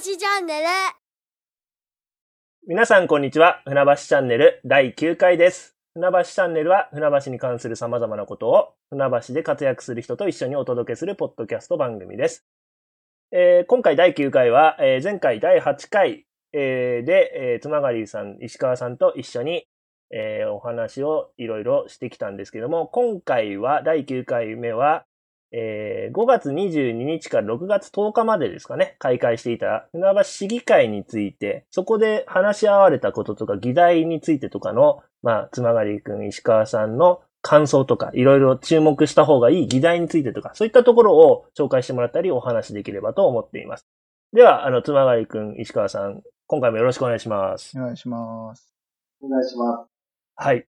チャンネル皆さん、こんにちは。船橋チャンネル第9回です。船橋チャンネルは、船橋に関する様々なことを、船橋で活躍する人と一緒にお届けするポッドキャスト番組です。えー今回第9回は、えー前回第8回、えーで、えー、つまがりさん、石川さんと一緒に、えーお話をいろいろしてきたんですけども、今回は第9回目は、えー5月22日から6月10日までですかね、開会していた船橋市議会について、そこで話し合われたこととか議題についてとかの、まあ、つまがりくん、石川さんの感想とか、いろいろ注目した方がいい議題についてとか、そういったところを紹介してもらったりお話しできればと思っています。では、あの、つまがりくん、石川さん、今回もよろしくお願いします。お願いします。お願いします。はい。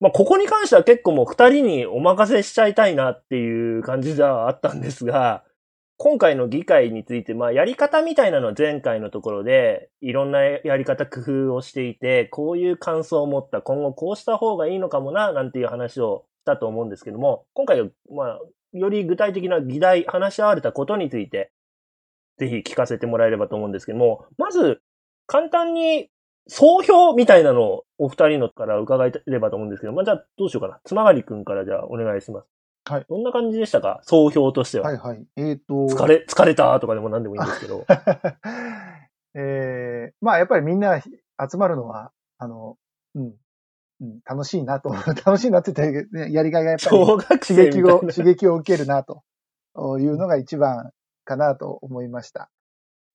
まあ、ここに関しては結構もう二人にお任せしちゃいたいなっていう感じではあったんですが、今回の議会について、まあ、やり方みたいなのは前回のところで、いろんなやり方工夫をしていて、こういう感想を持った、今後こうした方がいいのかもな、なんていう話をしたと思うんですけども、今回は、まあ、より具体的な議題、話し合われたことについて、ぜひ聞かせてもらえればと思うんですけども、まず、簡単に総評みたいなのをお二人のから伺えればと思うんですけど、まあ、じゃあどうしようかな。つまがりくんからじゃあお願いします。はいどんな感じでしたか？総評としては。はいはい。えっ、と。疲れ、疲れたとかでも何でもいいんですけど。えー、まあやっぱりみんな集まるのは、あの、うん、うん、楽しいなと、楽しいなって言って、やりがいがやっぱり刺激を。刺激を受けるなというのが一番かなと思いました。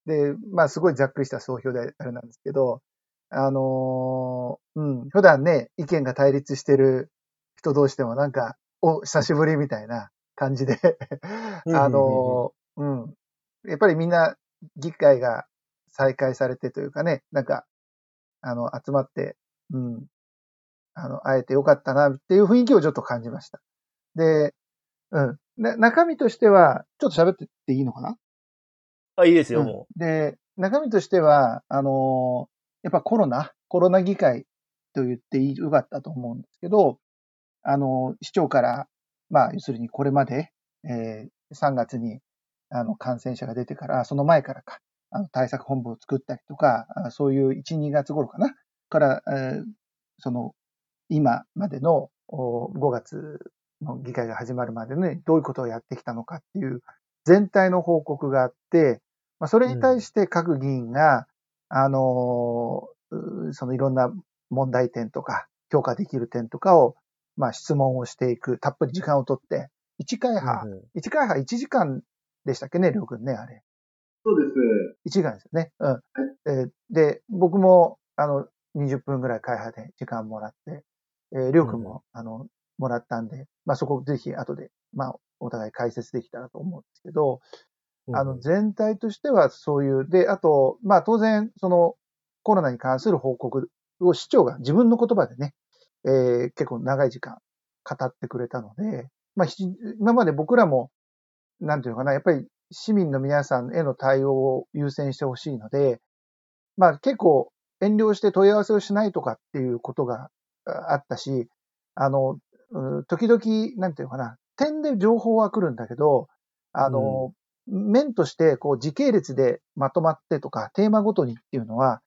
で、まあすごいざっくりした総評であれなんですけど、あのーうん、普段ね、意見が対立してる人同士でもなんか、お、久しぶりみたいな感じで、あのーうん、やっぱりみんな議会が再開されてというかね、なんか、あの、集まって、うん、あの、会えてよかったなっていう雰囲気をちょっと感じました。で、うん。な中身としては、ちょっと喋ってっていいのかな？あ、いいですよ、うん。もで、中身としては、あのーやっぱコロナ、コロナ議会と言ってよかったと思うんですけど、あの市長から、まあ、要するにこれまで、えー3月に、あの、感染者が出てから、その前からか、あの、対策本部を作ったりとか、そういう1、2月頃かなから、えーその、今までのお5月の議会が始まるまでね、どういうことをやってきたのかっていう全体の報告があって、まあ、それに対して各議員が、あのそのいろんな問題点とか、評価できる点とかを、まあ、質問をしていく、たっぷり時間をとって、1回う。半、うんうん1回半1時間でしたっけね、りょうくんね、あれ。そうです。1時間ですよね。うん。えーで、僕も、あの、20分ぐらい会派で時間もらって、えー、りょうくんも、あの、もらったんで、まあそこぜひ後で、まあお互い解説できたらと思うんですけど、あの、全体としてはそういう、で、あと、まあ当然、その、コロナに関する報告を市長が自分の言葉でね、えー結構長い時間語ってくれたので、まあひ今まで僕らも、なんていうのかな、やっぱり市民の皆さんへの対応を優先してほしいので、まあ結構遠慮して問い合わせをしないとかっていうことがああったし、あの、うん時々、なんていうのかな、点で情報は来るんだけど、あの、面として、こう、時系列でまとまってとか、テーマごとにっていうのは、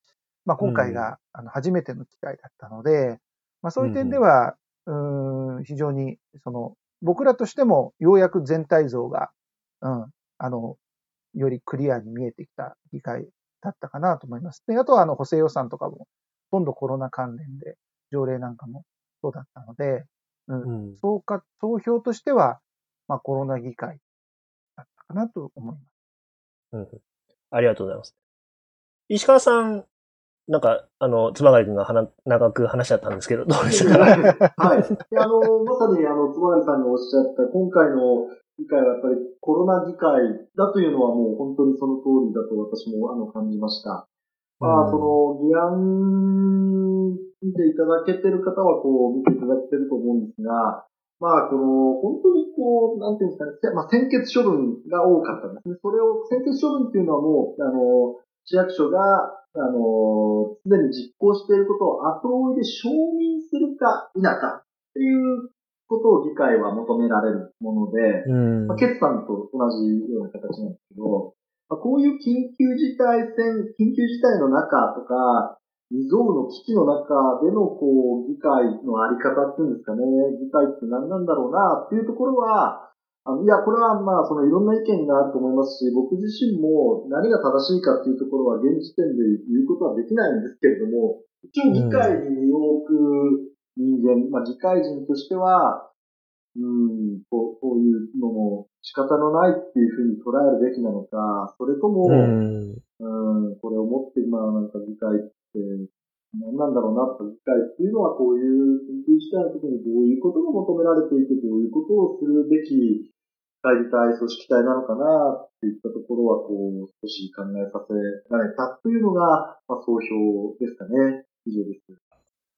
まあ、今回が、あの初めての機会だったので、まあ、そういう点では、うーん、非常に、その、僕らとしても、ようやく全体像が、うん、あの、よりクリアに見えてきた議会だったかなと思います。で、あとは、あの、補正予算とかも、ほとんどコロナ関連で、条例なんかもそうだったので、うん、うん。総か、投票としては、まあ、コロナ議会かなと思います。うんありがとうございます。石川さん、なんか、あの、つばがりくんが話長く話しちゃったんですけど、どうでしたか？はい。であの、まさに、あの、つばりさんにおっしゃった、今回の議会はやっぱりコロナ議会だというのはもう本当にその通りだと私も、あの、感じました。まあ、その、議案見ていただけてる方は、こう、見ていただけてると思うんですが、まあ、この、本当にこう、なんていうんですかね、せまあ、先決処分が多かったんですね。それを、先決処分っていうのはもう、あの、市役所が、あの、すでに実行していることを後追いで承認するか否かっていうことを議会は求められるもので、うんまあ、決算と同じような形なんですけど、まあ、こうういう緊急事態宣、緊急事態の中とか、未曾有の危機の中での、こう、議会のあり方っていうんですかね、議会って何なんだろうなっていうところは、あのいや、これはまあ、そのいろんな意見があると思いますし、僕自身も何が正しいかっていうところは現時点で言うことはできないんですけれども、一応議会に身を置く人間、まあ、議会人としては、うん、こうこういうのも仕方のないっていうふうに捉えるべきなのか、それとも、うん、うんこれをもって今なんか議会何なんだろうなと、議会っていうのはこういう緊急事態の時にどういうことが求められていて、どういうことをするべき会議体、組織体なのかなっていったところは、こう、少し考えさせられたというのが、まあ、総評ですかね。以上です。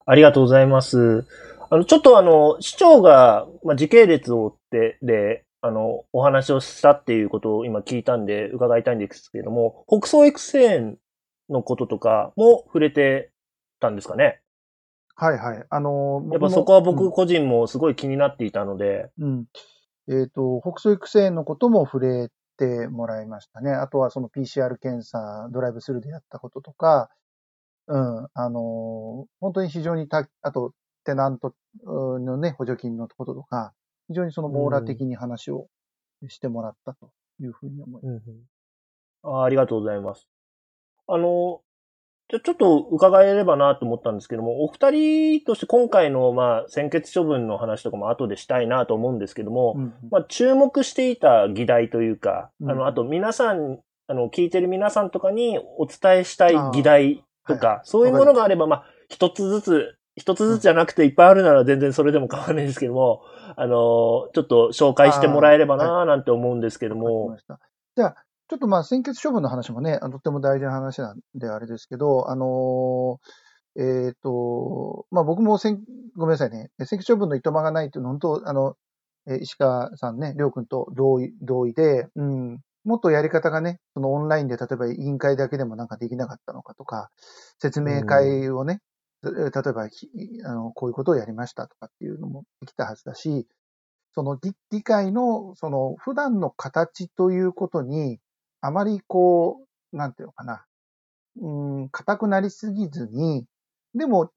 ありがとうございます。あの、ちょっとあの、市長が、まあ、時系列を追ってで、あの、お話をしたっていうことを今聞いたんで伺いたいんですけれども、北総 X 線のこととかも触れてたんですかね？はいはい。あのー、やっぱそこは僕個人もすごい気になっていたので。うん。えっ、ー、と、北総育成のことも触れてもらいましたね。あとはその PCR 検査、ドライブスルーでやったこととか、うん、あのー、本当に非常にた、あと、テナントのね、補助金のこととか、非常にその網羅的に話をしてもらったというふうに思います。うん、あありがとうございます。あの、じゃちょっと伺えればなと思ったんですけども、お二人として今回の、まあ、先決処分の話とかも後でしたいなと思うんですけども、うん、まあ、注目していた議題というか、うん、あの、あと皆さん、あの、聞いてる皆さんとかにお伝えしたい議題とか、はい、そういうものがあれば、まあ、一つずつ、一つずつじゃなくていっぱいあるなら全然それでも構わないんですけども、あの、ちょっと紹介してもらえればななんて思うんですけども。はい、じゃあ、ちょっとまあ、先決処分の話もね、とっても大事な話なんであれですけど、あのー、えっ、ー、と、まあ僕もせん、ごめんなさいね、先決処分のいとまがないっていうのは、本当、あの、石川さんね、りょうくんと同意、同意で、うん、もっとやり方がね、そのオンラインで例えば委員会だけでもなんかできなかったのかとか、説明会をね、うん、例えばあの、こういうことをやりましたとかっていうのもできたはずだし、その議会の、その普段の形ということに、あまりこう、なんていうのかな、うん、硬くなりすぎずに、でも、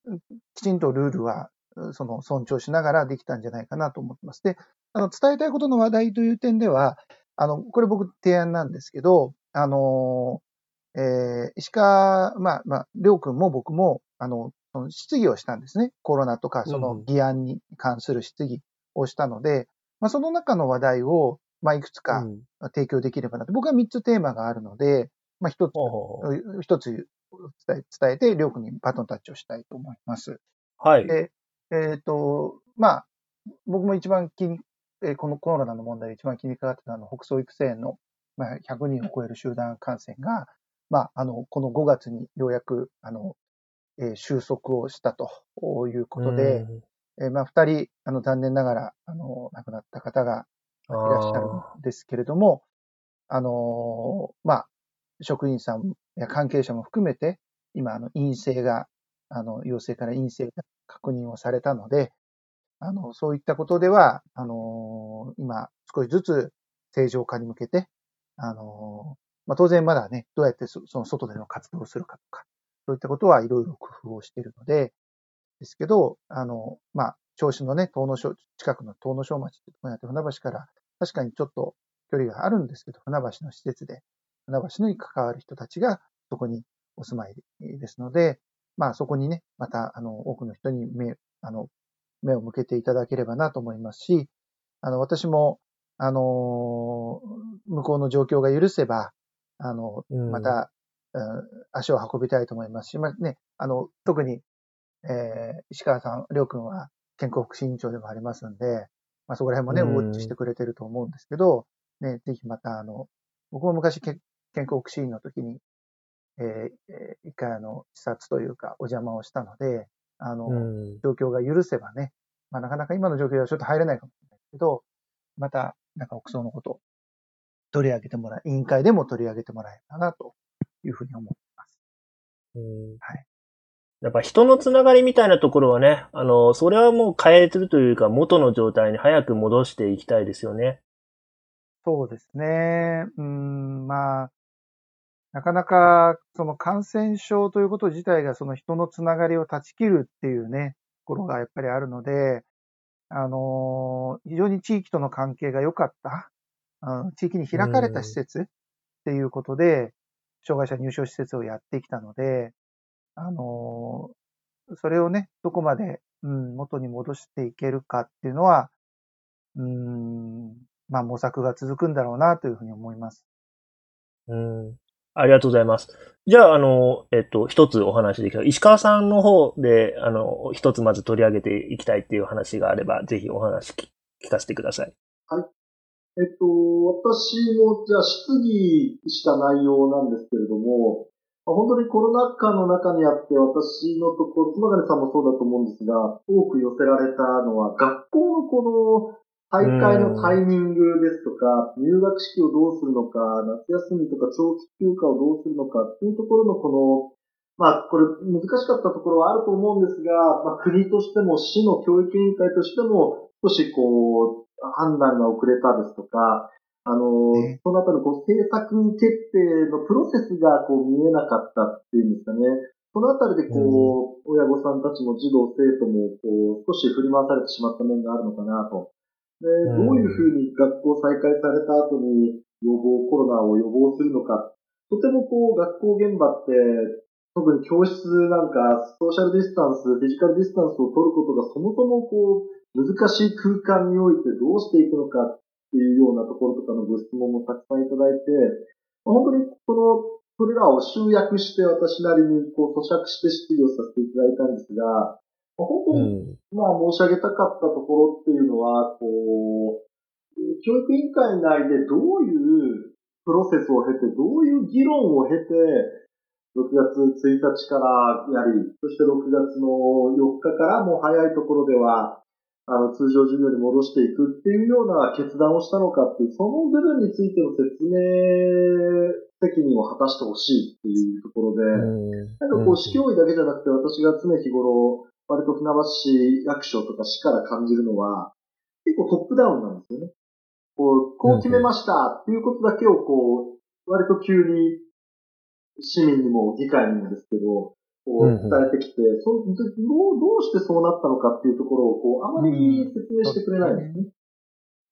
きちんとルールは、その尊重しながらできたんじゃないかなと思ってます。で、あの、伝えたいことの話題という点では、あの、これ僕提案なんですけど、あの、えー、石川、まあ、まあ、りょうくんも僕も、あの、質疑をしたんですね。コロナとか、その議案に関する質疑をしたので、うん、まあ、その中の話題を、まあ、いくつか提供できればなと。僕は3つテーマがあるので、まあ、1つ、一つ伝え伝えて、りょうくんにバトンタッチをしたいと思います。はい。で、えっ、ー、と、まあ、僕も一番気に、えー、このコロナの問題で一番気にかかってたのは、北総育成の、まあ、100人を超える集団感染が、まあ、あの、この5月にようやく、あの、えー、収束をしたということで、えー、まあ、2人、あの、残念ながら、あの、亡くなった方がいらっしゃるんですけれども、あの、まあ、職員さんや関係者も含めて、今、あの、陰性が、あの、陽性から陰性が確認をされたので、あの、そういったことでは、あの、今、少しずつ正常化に向けて、あの、まあ、当然まだね、どうやってその外での活動をするかとか、そういったことはいろいろ工夫をしているので、ですけど、あの、まあ、銚子のね、東野省、近くの東野省町ってところにあって、船橋から確かにちょっと距離があるんですけど、船橋の施設で、船橋に関わる人たちがそこにお住まいですので、まあそこにね、また、あの、多くの人に目、あの、目を向けていただければなと思いますし、あの、私も、あの、向こうの状況が許せば、あの、また、うん、足を運びたいと思いますし、まあね、あの、特に、えー、石川さん、りょうくんは健康福祉委員長でもありますんで、まあそこら辺もね、ウォッチしてくれてると思うんですけど、ね、ぜひまたあの、僕も昔健康福祉員の時に、えー、一回あの、視察というかお邪魔をしたので、あの、状況が許せばね、まあなかなか今の状況ではちょっと入れないかもしれないけど、また、なんか奥葬のこと取り上げてもらい、委員会でも取り上げてもらえればな、というふうに思っています。はい。やっぱ人のつながりみたいなところはね、あの、それはもう変えてるというか、元の状態に早く戻していきたいですよね。そうですね。うん、まあ、なかなかその感染症ということ自体がその人のつながりを断ち切るっていうね、ところがやっぱりあるので、あの非常に地域との関係が良かった、うん地域に開かれた施設っていうことで、障害者入所施設をやってきたので、あのーそれをね、どこまで、うん、元に戻していけるかっていうのは、うん、まあ模索が続くんだろうなというふうに思います。うん。ありがとうございます。じゃあ、あの、えっと、一つお話できた。石川さんの方で、あの、一つまず取り上げていきたいっていう話があれば、ぜひお話聞聞かせてください。えっと、私もじゃあ質疑した内容なんですけれども、まあ本当にコロナ禍の中にあって私のところ、妻金さんもそうだと思うんですが、多く寄せられたのは学校のこの大会のタイミングですとか、入学式をどうするのか、夏休みとか長期休暇をどうするのかっていうところのこの、まあこれ難しかったところはあると思うんですが、まあ国としても市の教育委員会としても少しこう、判断が遅れたですとか、あの、ねそのあたりこう政策決定のプロセスがこう見えなかったっていうんですかね。そのあたりでこう、親御さんたちも児童生徒もこう、少し振り回されてしまった面があるのかなと。で、うんどういうふうに学校再開された後に予防、コロナを予防するのか。とてもこう、学校現場って、特に教室なんか、ソーシャルディスタンス、フィジカルディスタンスを取ることがそもそもこう、難しい空間においてどうしていくのかっていうようなところとかのご質問もたくさんいただいて、本当にその、それらを集約して私なりにこう咀嚼して質疑をさせていただいたんですが、本当うにん。まあ申し上げたかったところっていうのは、こう、教育委員会内でどういうプロセスを経て、どういう議論を経て、6月1日からやり、そして6月の4日からもう早いところでは、あの、通常授業に戻していくっていうような決断をしたのかっていう、その部分についての説明責任を果たしてほしいっていうところで、なんかこう、市教委だけじゃなくて、私が常日頃、割と船橋市役所とか市から感じるのは、結構トップダウンなんですよね。こう、こう決めましたっていうことだけをこう、割と急に市民にも議会にもですけど、こううんうん伝えてきて、そどう、どうしてそうなったのかっていうところを、こう、あまり説明してくれないんですね。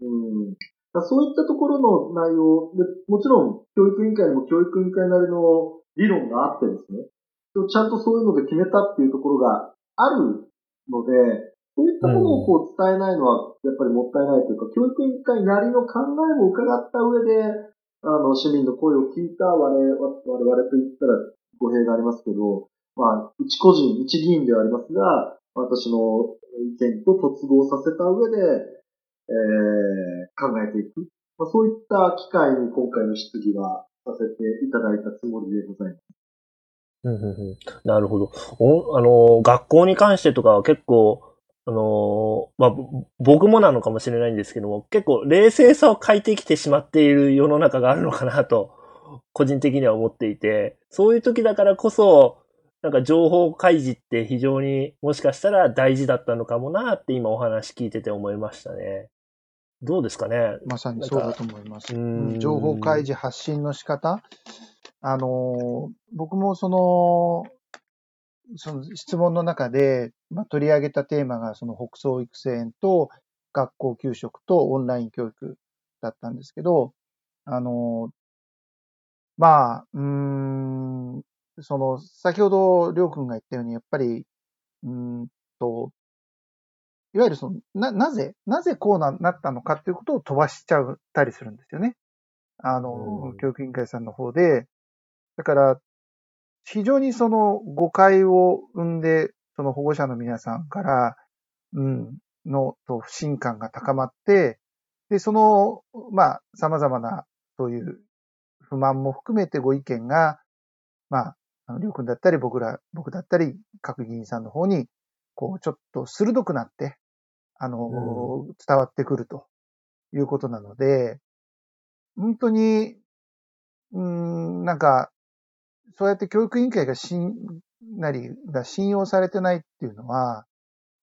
うん。だそういったところの内容で、もちろん、教育委員会にも教育委員会なりの理論があってですね、ちゃんとそういうので決めたっていうところがあるので、そういったものをこう伝えないのは、やっぱりもったいないというか、教育委員会なりの考えも伺った上で、あの、市民の声を聞いた我々我々と言ったら語弊がありますけど、まあ、一個人、一議員ではありますが、私の意見と突合させた上で、えー、考えていく。まあ、そういった機会に今回の質疑はさせていただいたつもりでございます。うんうんうんなるほど。おあの、学校に関してとかは結構、あの、まあ、僕もなのかもしれないんですけども、結構冷静さを欠いてきてしまっている世の中があるのかなと、個人的には思っていて、そういう時だからこそ、なんか情報開示って非常にもしかしたら大事だったのかもなって今お話聞いてて思いましたね。どうですかね？まさにそうだと思います。情報開示発信の仕方？あのー、僕もその、その質問の中で、まあ、取り上げたテーマがその北総育成園と学校給食とオンライン教育だったんですけど、あのー、まあ、うーん、その、先ほどりょうくんが言ったように、やっぱり、うーんと、いわゆるその、な、なぜ、なぜこうななったのかっていうことを飛ばしちゃったりするんですよね。あの、うん教育委員会さんの方で。だから、非常にその誤解を生んで、その保護者の皆さんから、うん、の、と不信感が高まって、で、その、まあ、様々な、そういう不満も含めてご意見が、まあ、あの、りょうくんだったり、僕ら、僕だったり、各議員さんの方に、こう、ちょっと鋭くなって、あの、伝わってくるということなので、本当に、うーん、なんか、そうやって教育委員会がしん、なり、が信用されてないっていうのは、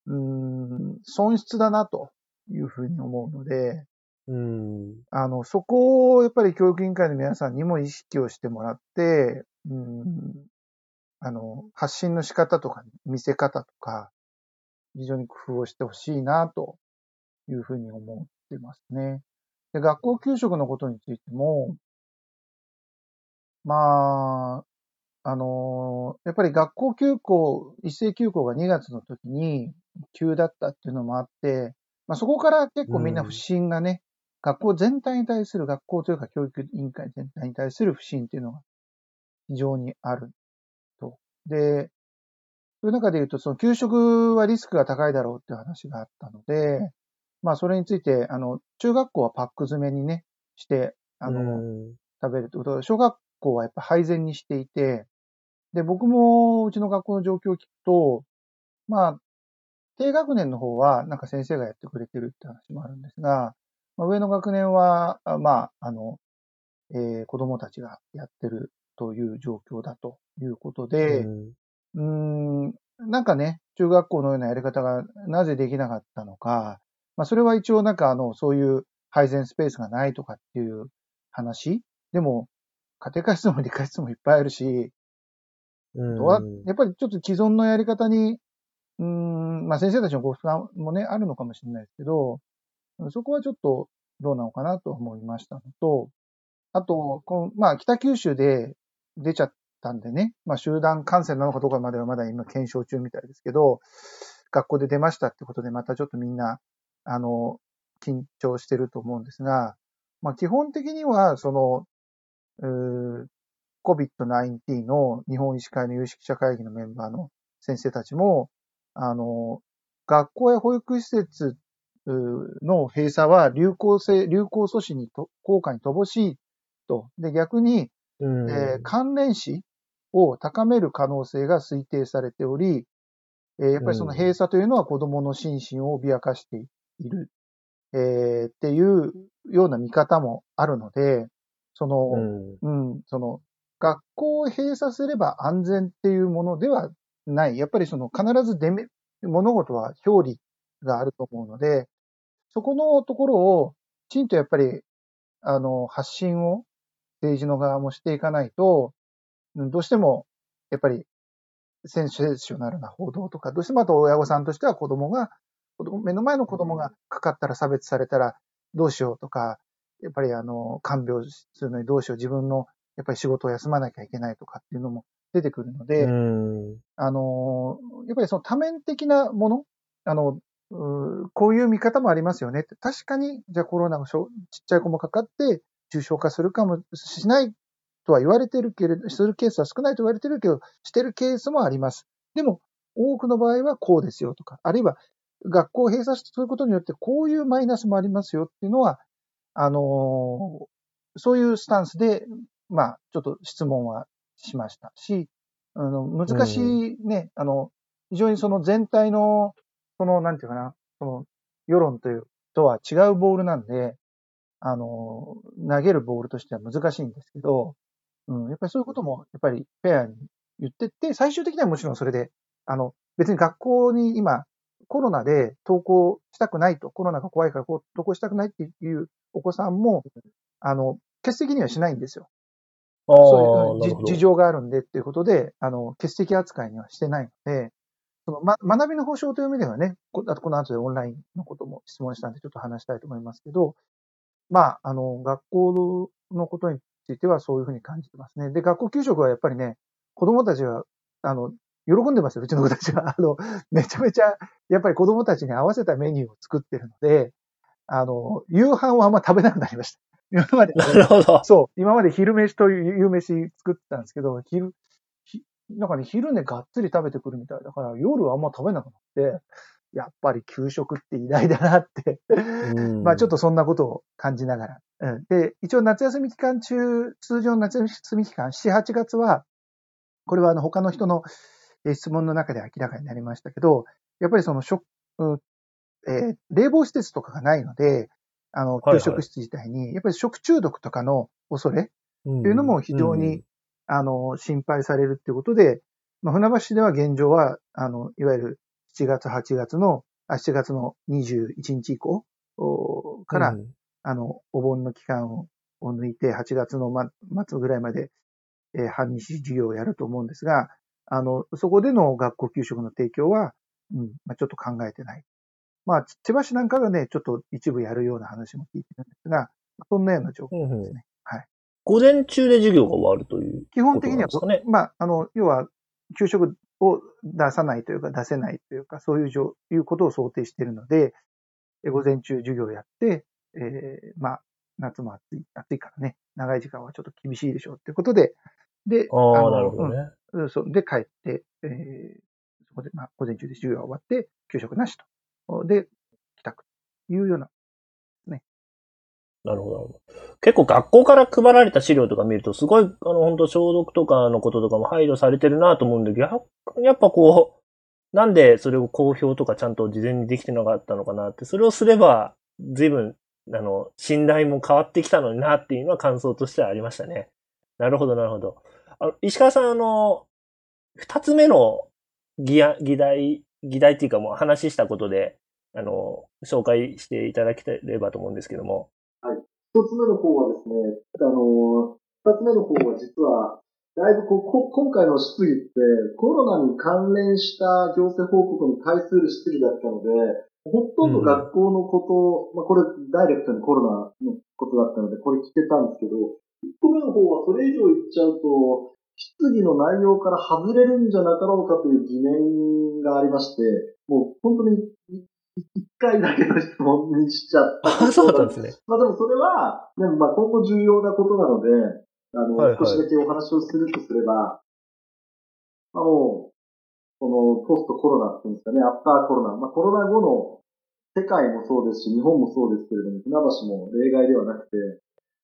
うーん、損失だなというふうに思うので、うん。あの、そこをやっぱり教育委員会の皆さんにも意識をしてもらって、うん、あの、発信の仕方とか見せ方とか、非常に工夫をしてほしいなというふうに思ってますね。で、学校給食のことについても、まあ、あのやっぱり学校休校、一斉休校が2月の時に急だったっていうのもあって、まあそこから結構みんな不信がね、学校全体に対する、学校というか教育委員会全体に対する不信っていうのが非常にあるそういう中で言うと、その給食はリスクが高いだろうっていう話があったので、まあそれについて、あの、中学校はパック詰めにね、して、あの、うん。食べるってことで、小学校はやっぱ配膳にしていて、で、僕もうちの学校の状況を聞くと、まあ、低学年の方はなんか先生がやってくれてるって話もあるんですが、まあ、上の学年は、あまあ、あの、えー子供たちがやってるという状況だということで、うん。ん、なんかね、中学校のようなやり方がなぜできなかったのか、まあそれは一応なんかあの、そういう配膳スペースがないとかっていう話。でも、家庭科室も理科室もいっぱいあるし、うん。ややっぱりちょっと既存のやり方に、うーん、まあ先生たちのご負担もね、あるのかもしれないですけど、そこはちょっとどうなのかなと思いましたのと、あと、このまあ北九州で出ちゃったんでね、まあ集団感染なのかどうかまではまだ今検証中みたいですけど、学校で出ましたってことでまたちょっとみんな、あの、緊張してると思うんですが、まあ基本的には、その、うー COVID-19 の日本医師会の有識者会議のメンバーの先生たちも、あの、学校や保育施設の閉鎖は流行性、流行阻止にと効果に乏しいと。で、逆に、えー関連死を高める可能性が推定されており、えーやっぱりその閉鎖というのは子供の心身を脅かしている、えーっていうような見方もあるので、その、うん。うん、その、学校を閉鎖すれば安全っていうものではない。やっぱりその必ずデメ、物事は表裏があると思うので、そこのところをきちんとやっぱり、あの、発信を政治の側もしていかないと、うんどうしても、やっぱり、センセーショナルな報道とか、どうしてもあと親御さんとしては子供が、子供目の前の子供がかかったら差別されたらどうしようとか、やっぱりあの、看病するのにどうしよう、自分のやっぱり仕事を休まなきゃいけないとかっていうのも出てくるので、うんあの、やっぱりその多面的なもの、あの、うーこういう見方もありますよね。確かに、じゃあコロナがちっちゃい子もかかって重症化するかもしないとは言われてるけれど、するケースは少ないと言われてるけど、してるケースもあります。でも、多くの場合はこうですよとか、あるいは学校を閉鎖することによってこういうマイナスもありますよっていうのは、あのそういうスタンスで、まあ、ちょっと質問はしましたし、あの、難しいね、あの、非常にその全体の、その、なんていうかな、その、世論という、とは違うボールなんで、あの、投げるボールとしては難しいんですけど、うん、やっぱりそういうことも、やっぱりフェアに言ってって、最終的にはもちろんそれで、あの、別に学校に今、コロナで登校したくないと、コロナが怖いからこう登校したくないっていうお子さんも、あの、欠席にはしないんですよ。そういう事情があるんでっていうことで、あの、欠席扱いにはしてないので、その、ま、学びの保障という意味ではね、こあとこの後でオンラインのことも質問したんでちょっと話したいと思いますけど、まあ、あの、学校のことについてはそういうふうに感じてますね。で、学校給食はやっぱりね、子供たちは、あの、喜んでますよ、うちの子たちは。あの、めちゃめちゃ、やっぱり子供たちに合わせたメニューを作ってるので、あの、夕飯はあんま食べなくなりました。今まで、なるほど。そう、今まで昼飯という夕飯作ってたんですけど、昼、ひなんかね、昼ね、がっつり食べてくるみたいだから、夜はあんま食べなくなって、やっぱり給食って偉大だなって、うん。まあちょっとそんなことを感じながら。うん、で、一応夏休み期間中、通常の夏休み期間、7、8月は、これはあの他の人のえー質問の中で明らかになりましたけど、やっぱりその食、うんえー冷房施設とかがないので、あの、はいはい。給食室自体に、やっぱり食中毒とかの恐れとっていうのも非常に、あの、心配されるっていうことで、まあ、船橋市では現状は、あの、いわゆる7月、8月の、あ、7月の21日以降おから、あの、お盆の期間を抜いて、8月の末ぐらいまで、えー、半日授業をやると思うんですが、あの、そこでの学校給食の提供は、うん、まあ、ちょっと考えてない。まあ、千葉市なんかがね、ちょっと一部やるような話も聞いてるんですが、そんなような状況ですね。うんうん、はい。午前中で授業が終わるという、ね、基本的には、まあ、あの、要は、給食を出さないというか、出せないというか、そういうじょいうことを想定しているので、午前中授業をやって、えー、まあ、夏も暑い、暑いからね、長い時間はちょっと厳しいでしょうってことで、で、ああ、なるほどね。うん、そうで、帰って、えー、そこで、まあ、午前中で授業が終わって、給食なしと。で、帰宅というような、ね。なるほど、結構学校から配られた資料とか見ると、すごい、あの、本当消毒とかのこととかも配慮されてるなと思うんで、ややっぱこう、なんでそれを公表とかちゃんと事前にできてなかったのかなって、それをすれば、随分、あの、信頼も変わってきたのになっていうのは感想としてはありましたね。なるほど、なるほど。あの、石川さん、あの、二つ目の議議題、議題っていうかもう話したことで、あの、紹介していただければと思うんですけども。はい。一つ目の方はですね、あの、二つ目の方は実は、だいぶここ今回の質疑ってコロナに関連した行政報告に対する質疑だったので、ほとんど学校のこと、うん、まあこれダイレクトにコロナのことだったので、これ聞けたんですけど、一個目の方はそれ以上言っちゃうと、質疑の内容から外れるんじゃなかろうかという疑念がありまして、もう本当に一回だけの質問にしちゃった。あ、そうなんですね。まあでもそれは、でもまあ今後重要なことなので、あの、はいはい、少しだけお話をするとすれば、まあもう、このポストコロナっていうんですかね、アフターコロナ。まあコロナ後の世界もそうですし、日本もそうですけれども、船橋も例外ではなくて、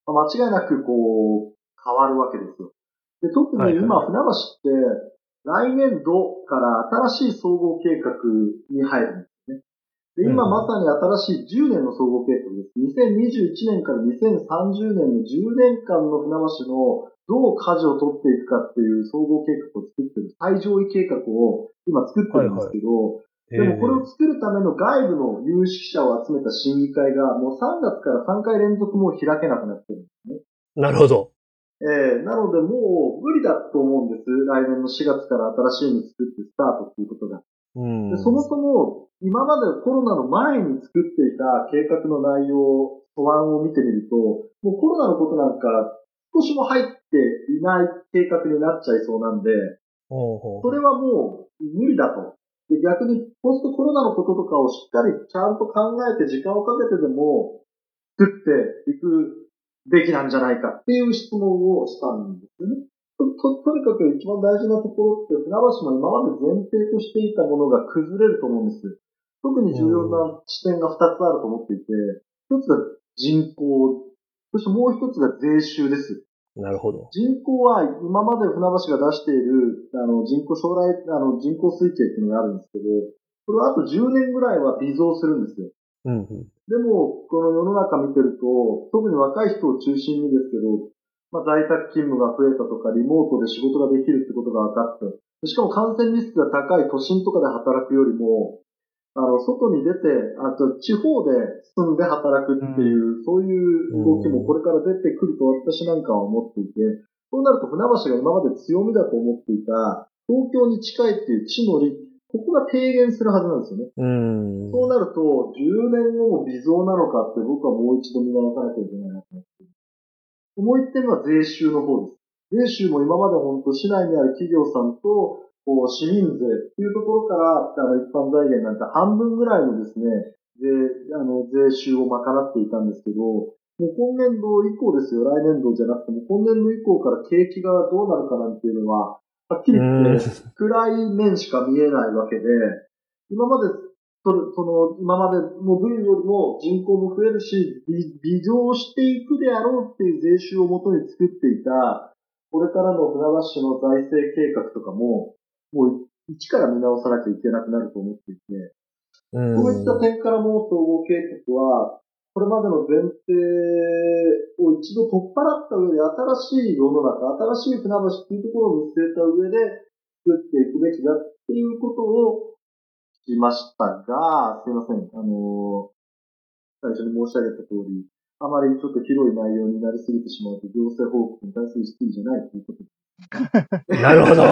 まあ、間違いなくこう、変わるわけですよ。で特に今、船橋って、来年度から新しい総合計画に入るんで。で今まさに新しい10年の総合計画です。2021年から2030年の10年間の船橋のどう舵を取っていくかっていう総合計画を作ってる、最上位計画を今作ってるんですけど、はいはい、でもこれを作るための外部の有識者を集めた審議会がもう3月から3回連続もう開けなくなってるんですね。なるほど。えー、なのでもう無理だと思うんです。来年の4月から新しいの作ってスタートっていうことが。うんでそもそも今までコロナの前に作っていた計画の内容、素案を見てみると、もうコロナのことなんか少しも入っていない計画になっちゃいそうなんで、それはもう無理だと。で逆にポストコロナのこととかをしっかりちゃんと考えて時間をかけてでも作っていくべきなんじゃないかっていう質問をしたんですね。とととにかく一番大事なところって船橋も今まで前提としていたものが崩れると思うんです。特に重要な視点が2つあると思っていて、一つが人口、そしてもう一つが税収です。なるほど。人口は今まで船橋が出しているあの人口将来あの人口推計っていうのがあるんですけど、これはあと10年ぐらいは微増するんですよ。うんうん、でも、この世の中見てると、特に若い人を中心にですけど、まあ、在宅勤務が増えたとか、リモートで仕事ができるってことが分かって、しかも感染リスクが高い都心とかで働くよりも、あの、外に出て、あと地方で住んで働くっていう、うん、そういう動きもこれから出てくると私なんかは思っていて、そうなると船橋が今まで強みだと思っていた、東京に近いっていう地の利ここが低減するはずなんですよね。うん。そうなると、10年後も微増なのかって僕はもう一度見直さなきゃいけないなと。思ってもう一点は税収の方です。税収も今まで本当市内にある企業さんと、こう市民税っていうところから、あの一般財源なんて半分ぐらいのですね、税、あの税収を賄っていたんですけど、もう今年度以降ですよ、来年度じゃなくても、今年度以降から景気がどうなるかなんていうのは、はっきり言って、暗い面しか見えないわけで、今まで、その、今までの分よりも人口も増えるし、微増していくであろうっていう税収をもとに作っていた、これからの船橋の財政計画とかも、もう一から見直さなきゃいけなくなると思っていて、そういった点からも総合計画は、これまでの前提を一度取っ払った上で新しい世の中、新しい船橋っていうところを見据えた上で作っていくべきだっていうことを聞きましたが、すいません。あの、最初に申し上げた通り、あまりちょっと広い内容になりすぎてしまうと、行政報告に対する質疑じゃないということで。なるほど。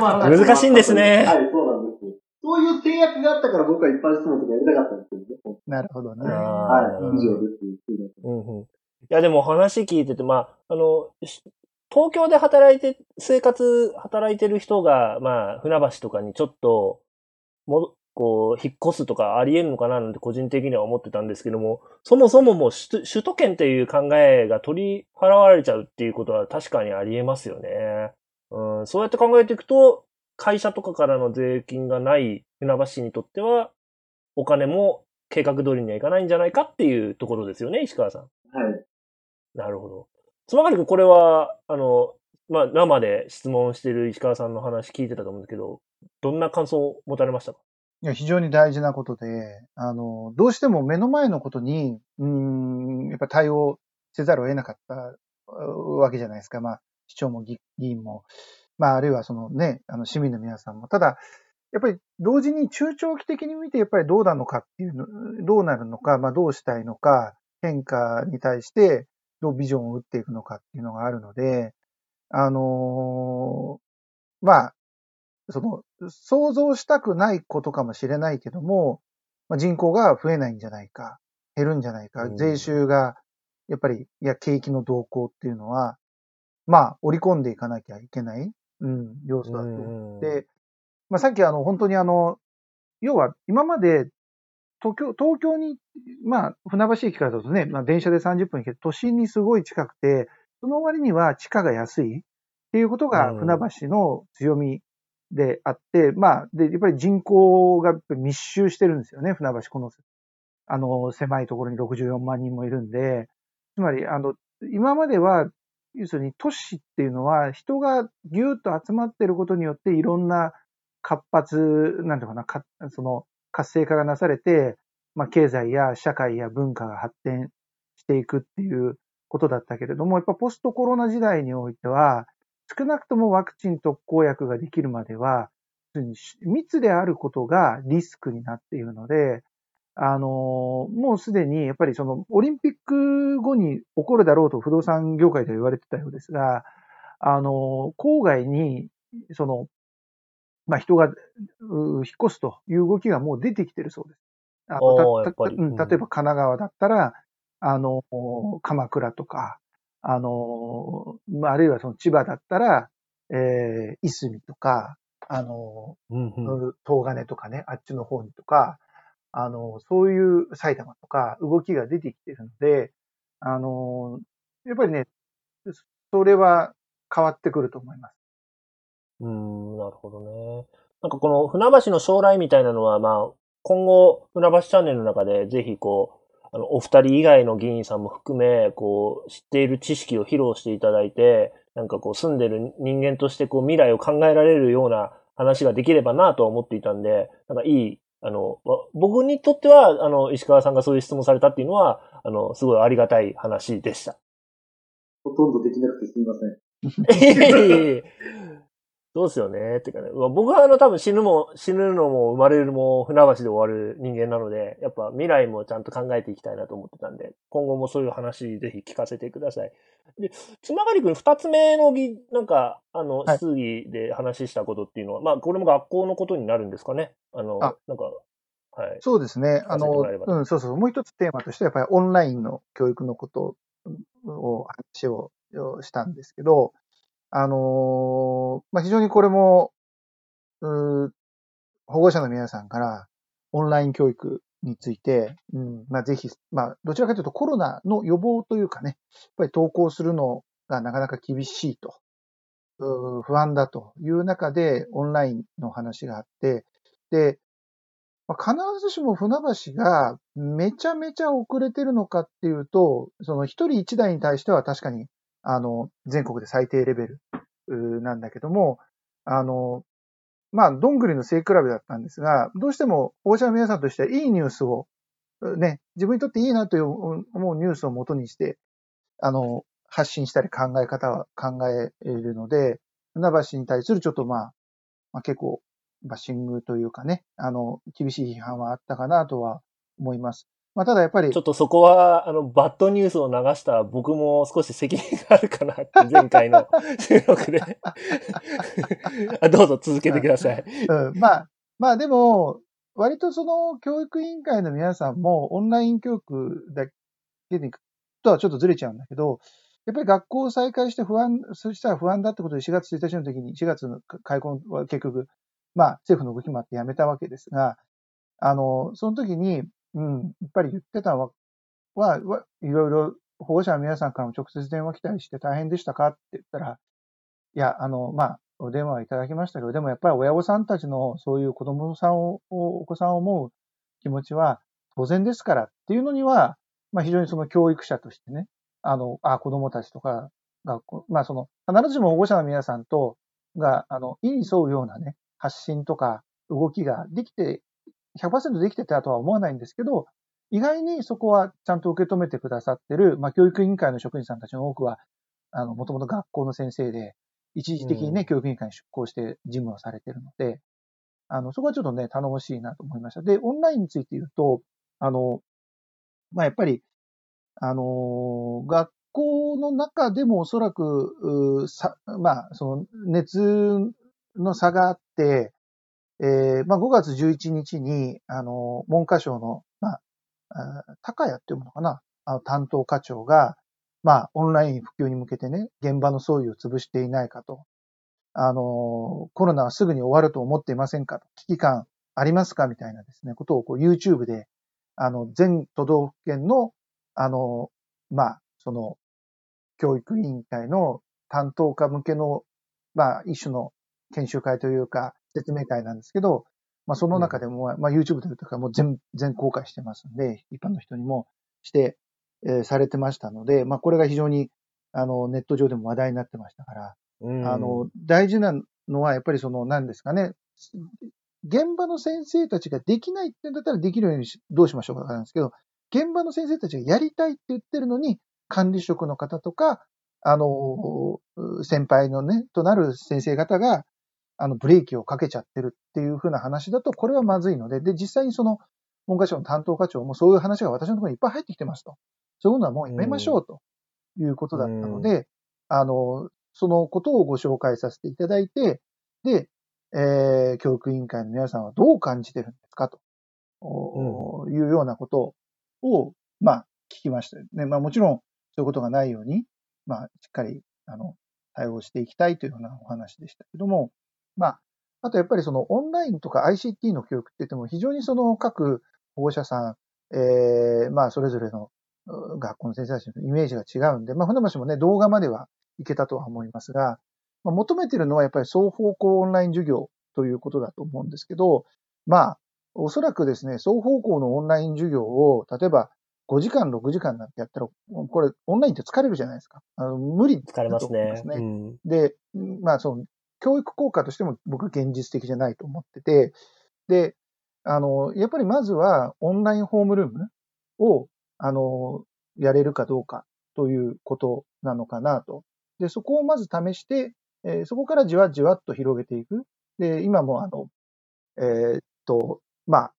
まあ難しいんですねはい、そうなんです。そういう制約があったから僕は一般質問とかやりたかったんですけどね。なるほどね。はい、以上です。うんうん。いや、でも話聞いてて、まあ、あの、し東京で働いて、生活、働いてる人が、まあ、船橋とかにちょっと、も、こう、引っ越すとかあり得るのかななんて個人的には思ってたんですけども、そもそももう首都圏っていう考えが取り払われちゃうっていうことは確かにあり得ますよね。うん、そうやって考えていくと、会社とかからの税金がない船橋市にとっては、お金も計画通りにはいかないんじゃないかっていうところですよね、石川さん。はい。なるほど。つまがりくん、これは、あの、まあ、生で質問してる石川さんの話聞いてたと思うんですけど、どんな感想を持たれましたか？いや、非常に大事なことで、あの、どうしても目の前のことに、うん、やっぱ対応せざるを得なかったわけじゃないですか。まあ、市長も議議員も、まあ、あるいはそのね、あの、市民の皆さんも。ただ、やっぱり同時に中長期的に見て、やっぱりどうなのかっていうの、どうなるのか、まあ、どうしたいのか、変化に対してどうビジョンを打っていくのかっていうのがあるので、あのーまあ、その、想像したくないことかもしれないけども、まあ、人口が増えないんじゃないか、減るんじゃないか、うん。税収が、やっぱり、いや、景気の動向っていうのは、まあ、織り込んでいかなきゃいけない、うん、要素だと思って、まあ、さっきあの、本当にあの、要は、今まで、東京、東京に、まあ、船橋駅からだとね、まあ、電車で30分行けて、都心にすごい近くて、その割には地価が安いっていうことがうん。船橋の強みであって、まあ、で、やっぱり人口が密集してるんですよね、船橋。この、あの、狭いところに64万人もいるんで、つまり、あの、今までは、要するに都市っていうのは人がぎゅーっと集まってることによっていろんな活発、なんていうかな、かその活性化がなされて、まあ経済や社会や文化が発展していくっていうことだったけれども、やっぱポストコロナ時代においては、少なくともワクチン特効薬ができるまでは、密であることがリスクになっているので、あの、もうすでに、やっぱりその、オリンピック後に起こるだろうと不動産業界では言われてたようですが、あの、郊外に、その、まあ、人が、う引っ越すという動きがもう出てきてるそうです。あ例えば神奈川だったら、あの、鎌倉とか、あの、まあ、あるいはその千葉だったら、えー、いすみとか、あの、うんうん東金とかね、あっちの方にとか、あの、そういう埼玉とか動きが出てきてるので、あの、やっぱりね、それは変わってくると思います。うーん、なるほどね。なんかこの船橋の将来みたいなのは、まあ、今後、船橋チャンネルの中でぜひこう、あの、お二人以外の議員さんも含め、こう、知っている知識を披露していただいて、なんかこう、住んでる人間としてこう、未来を考えられるような話ができればなとは思っていたんで、なんかいい、あの、わ僕にとっては、あの、石川さんがそういう質問されたっていうのは、あの、すごいありがたい話でした。ほとんどできなくてすみません。いえいえいえそうですよね。ってかね、まあ僕はあの多分死ぬも、死ぬのも生まれるも船橋で終わる人間なので、やっぱ未来もちゃんと考えていきたいなと思ってたんで、今後もそういう話ぜひ聞かせてください。で、つまがりくん二つ目のぎ、なんか、あの、はい質疑で話したことっていうのは、まあこれも学校のことになるんですかね。あの、あなんか、はい。そうですね。あの、うん、そうそう。もう一つテーマとしては、やっぱりオンラインの教育のことを、話をしたんですけど、あのまあ、非常にこれも、う保護者の皆さんから、オンライン教育について、うん、まあ、ぜひ、まあ、どちらかというとコロナの予防というかね、やっぱり登校するのがなかなか厳しいと、う不安だという中で、オンラインの話があって、で、まあ、必ずしも船橋がめちゃめちゃ遅れてるのかっていうと、その一人一台に対しては確かに、あの、全国で最低レベルなんだけども、あの、まあ、どんぐりの背比べだったんですが、どうしても保護者の皆さんとしてはいいニュースを、ね、自分にとっていいなという思うニュースをもとにして、あの、発信したり考え方は考えるので、船橋に対するちょっとまあ、まあ、結構バッシングというかね、あの、厳しい批判はあったかなとは思います。まあ、ただやっぱりちょ、っとそこは、あの、バッドニュースを流した僕も少し責任があるかなって、前回の 収録で。あどうぞ続けてください。うん、まあ、まあでも、割とその教育委員会の皆さんもオンライン教育だけでとはちょっとずれちゃうんだけど、やっぱり学校を再開して不安、そしたら不安だってことで4月1日の時に、4月の開校は結局、まあ政府の動きもあってやめたわけですが、あの、その時に、うん、やっぱり言ってたのは、は、はいろいろ保護者の皆さんからも直接電話来たりして大変でしたかって言ったら、いや、あの、まあ、お電話いただきましたけど、でもやっぱり親御さんたちのそういう子供さんを、お子さんを思う気持ちは当然ですからっていうのには、まあ非常にその教育者としてね、あの、あ、子供たちとか学校、まあその、必ずしも保護者の皆さんと、が、あの、意に沿うようなね、発信とか動きができて、100%できてたとは思わないんですけど、意外にそこはちゃんと受け止めてくださってる、まあ教育委員会の職員さんたちの多くは、あの、もともと学校の先生で、一時的にね、教育委員会に出向して事務をされてるので、あの、そこはちょっとね、頼もしいなと思いました。で、オンラインについて言うと、あの、まあ、やっぱり、あの、学校の中でもおそらく、うさ、まあ、その、熱の差があって、えーまあ、5月11日に、あの、文科省の、まあ、高谷っていうのかな、あの担当課長が、まあ、オンライン普及に向けてね、現場の総意を潰していないかと。あの、コロナはすぐに終わると思っていませんかと。危機感ありますか？みたいなですね、ことをこう YouTube で、あの、全都道府県の、あの、まあ、その、教育委員会の担当課向けの、まあ、一種の研修会というか、説明会なんですけど、まあ、その中でも、まあ、YouTube というか、もう全、全公開してますんで、一般の人にもして、えーされてましたので、まあ、これが非常に、あの、ネット上でも話題になってましたから、うん。あの、大事なのは、やっぱりその、何ですかね、現場の先生たちができないってんだったらできるようにしどうしましょうかなんですけど、現場の先生たちがやりたいって言ってるのに、管理職の方とか、あの、先輩のね、となる先生方が、あの、ブレーキをかけちゃってるっていう風な話だと、これはまずいので、で、実際にその、文科省の担当課長もそういう話が私のところにいっぱい入ってきてますと。そういうのはもうやめましょうと。いうことだったので、あの、そのことをご紹介させていただいて、で、えー教育委員会の皆さんはどう感じてるんですかと、おいうようなことを、まあ、聞きましたよね。まあ、もちろん、そういうことがないように、まあ、しっかり、あの、対応していきたいというようなお話でしたけども、まあ、あとやっぱりそのオンラインとか ICT の教育って言っても非常にその各保護者さん、えーまあそれぞれのう学校の先生たちのイメージが違うんで、まあ船橋もね、動画まではいけたとは思いますが、まあ、求めてるのはやっぱり双方向オンライン授業ということだと思うんですけど、まあ、おそらくですね、双方向のオンライン授業を、例えば5時間、6時間なんてやったら、これオンラインって疲れるじゃないですか。あの無理疲れますね。うん。で、まあ、その、教育効果としても僕は現実的じゃないと思ってて、で、あの、やっぱりまずはオンラインホームルームを、あの、やれるかどうかということなのかなと。で、そこをまず試して、えーそこからじわじわっと広げていく。で、今もあの、えーっと、まあ、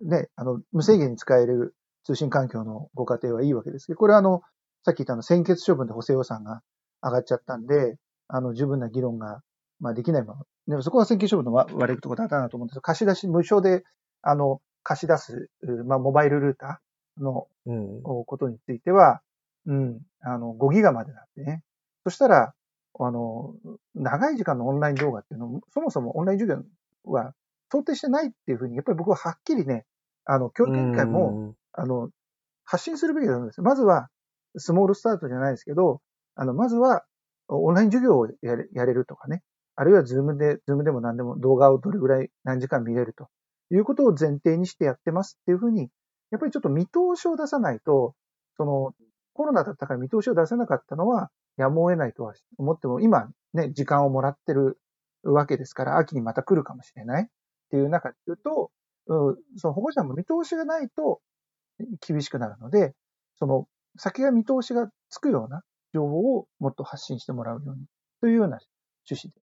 ね、あの、無制限に使える通信環境のご家庭はいいわけですけど、これはあの、さっき言ったあの、先決処分で補正予算が上がっちゃったんで、あの、十分な議論が、まあ、できないまま。でもそこは先決処分のわ悪いところだったなと思うんですけど、貸し出し、無償で、あの、貸し出す、うまあ、モバイルルーターのうん。ことについては、うん、あの、5ギガまでなんでね。そしたら、あの、長い時間のオンライン動画っていうのも、そもそもオンライン授業は想定してないっていうふうに、やっぱり僕ははっきりね、あの、教育委員会も、あの、発信するべきだと思うんです。まずは、スモールスタートじゃないですけど、あの、まずは、オンライン授業をやれやれるとかね。あるいはズームで、ズームでも何でも動画をどれぐらい何時間見れると。いうことを前提にしてやってますっていうふうに、やっぱりちょっと見通しを出さないと、その、コロナだったから見通しを出せなかったのは、やむを得ないとは思っても、今ね、時間をもらってるわけですから、秋にまた来るかもしれない。っていう中で言うと、うん、その保護者も見通しがないと厳しくなるので、その先が見通しがつくような情報をもっと発信してもらうようにというような趣旨で、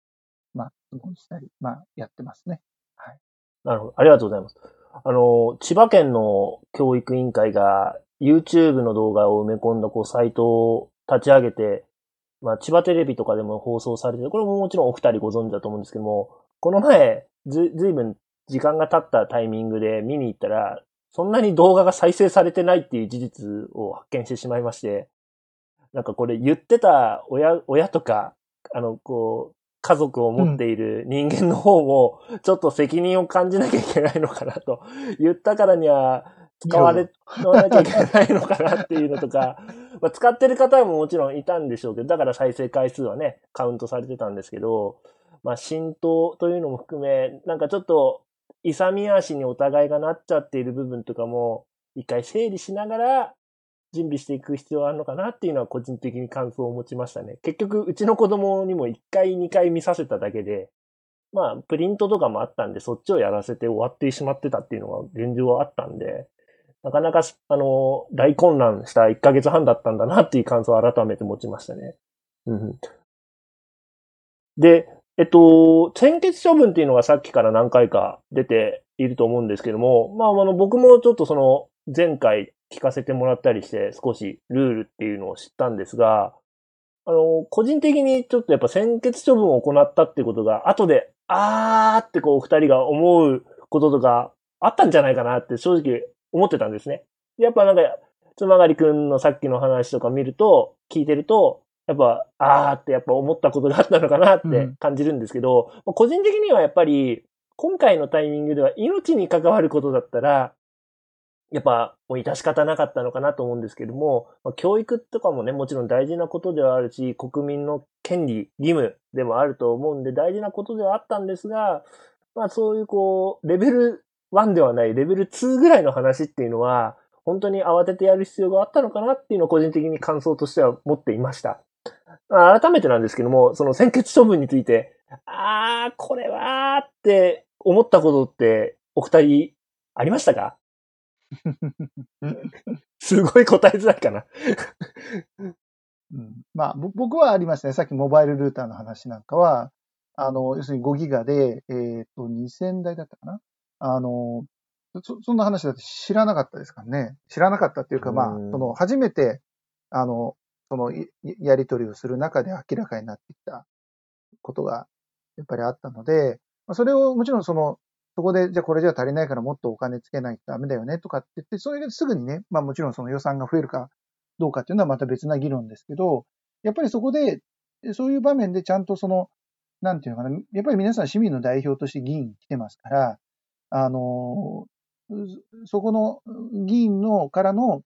まあ、質問したり、まあ、やってますね。はい。なるほど。ありがとうございます。あの、千葉県の教育委員会が YouTube の動画を埋め込んだこうサイトを立ち上げて、まあ、千葉テレビとかでも放送されてこれももちろんお二人ご存知だと思うんですけども、この前、ず、ずいぶん時間が経ったタイミングで見に行ったら、そんなに動画が再生されてないっていう事実を発見してしまいまして、なんかこれ言ってた親、親とか、あの、こう、家族を持っている人間の方も、ちょっと責任を感じなきゃいけないのかなと。言ったからには、使われなきゃいけないのかなっていうのとか、まあ、使ってる方ももちろんいたんでしょうけど、だから再生回数はね、カウントされてたんですけど、まあ、浸透というのも含め、なんかちょっと、勇み足にお互いがなっちゃっている部分とかも、一回整理しながら、準備していく必要があるのかなっていうのは個人的に感想を持ちましたね。結局、うちの子供にも1回2回見させただけで、まあ、プリントとかもあったんで、そっちをやらせて終わってしまってたっていうのが現状はあったんで、なかなか、あの、大混乱した1ヶ月半だったんだなっていう感想を改めて持ちましたね。で、えっと、先決処分っていうのがさっきから何回か出ていると思うんですけども、まあ、あの、僕もちょっとその、前回聞かせてもらったりして少しルールっていうのを知ったんですが、あの、個人的にちょっとやっぱ先決処分を行ったってことが、後で、あーってこう二人が思うこととかあったんじゃないかなって正直思ってたんですね。やっぱなんか、つまがりくんのさっきの話とか見ると、聞いてると、やっぱ、あーってやっぱ思ったことがあったのかなって感じるんですけど、うん、個人的にはやっぱり、今回のタイミングでは命に関わることだったら、やっぱ、もう致し方なかったのかなと思うんですけども、まあ、教育とかもね、もちろん大事なことではあるし、国民の権利、義務でもあると思うんで、大事なことではあったんですが、まあそういうこう、レベル1ではない、レベル2ぐらいの話っていうのは、本当に慌ててやる必要があったのかなっていうのを個人的に感想としては持っていました。改めてなんですけども、その先決処分について、あー、これはーって思ったことってお二人ありましたか？すごい答えづらいかなうん、まあ、僕はありますね。さっきモバイルルーターの話なんかは、あの、要するに5ギガで、えっ、ー、と、2000台だったかな？あの、そ、そんな話だって知らなかったですからね。知らなかったっていうか、まあ、その、初めて、あの、その、やり取りをする中で明らかになってきたことが、やっぱりあったので、それをもちろんその、そこで、じゃあこれじゃ足りないからもっとお金つけないとダメだよねとかって言って、それですぐにね、まあもちろんその予算が増えるかどうかっていうのはまた別な議論ですけど、やっぱりそこで、そういう場面でちゃんとその、なんていうのかな、やっぱり皆さん市民の代表として議員来てますから、あの、そこの議員のからの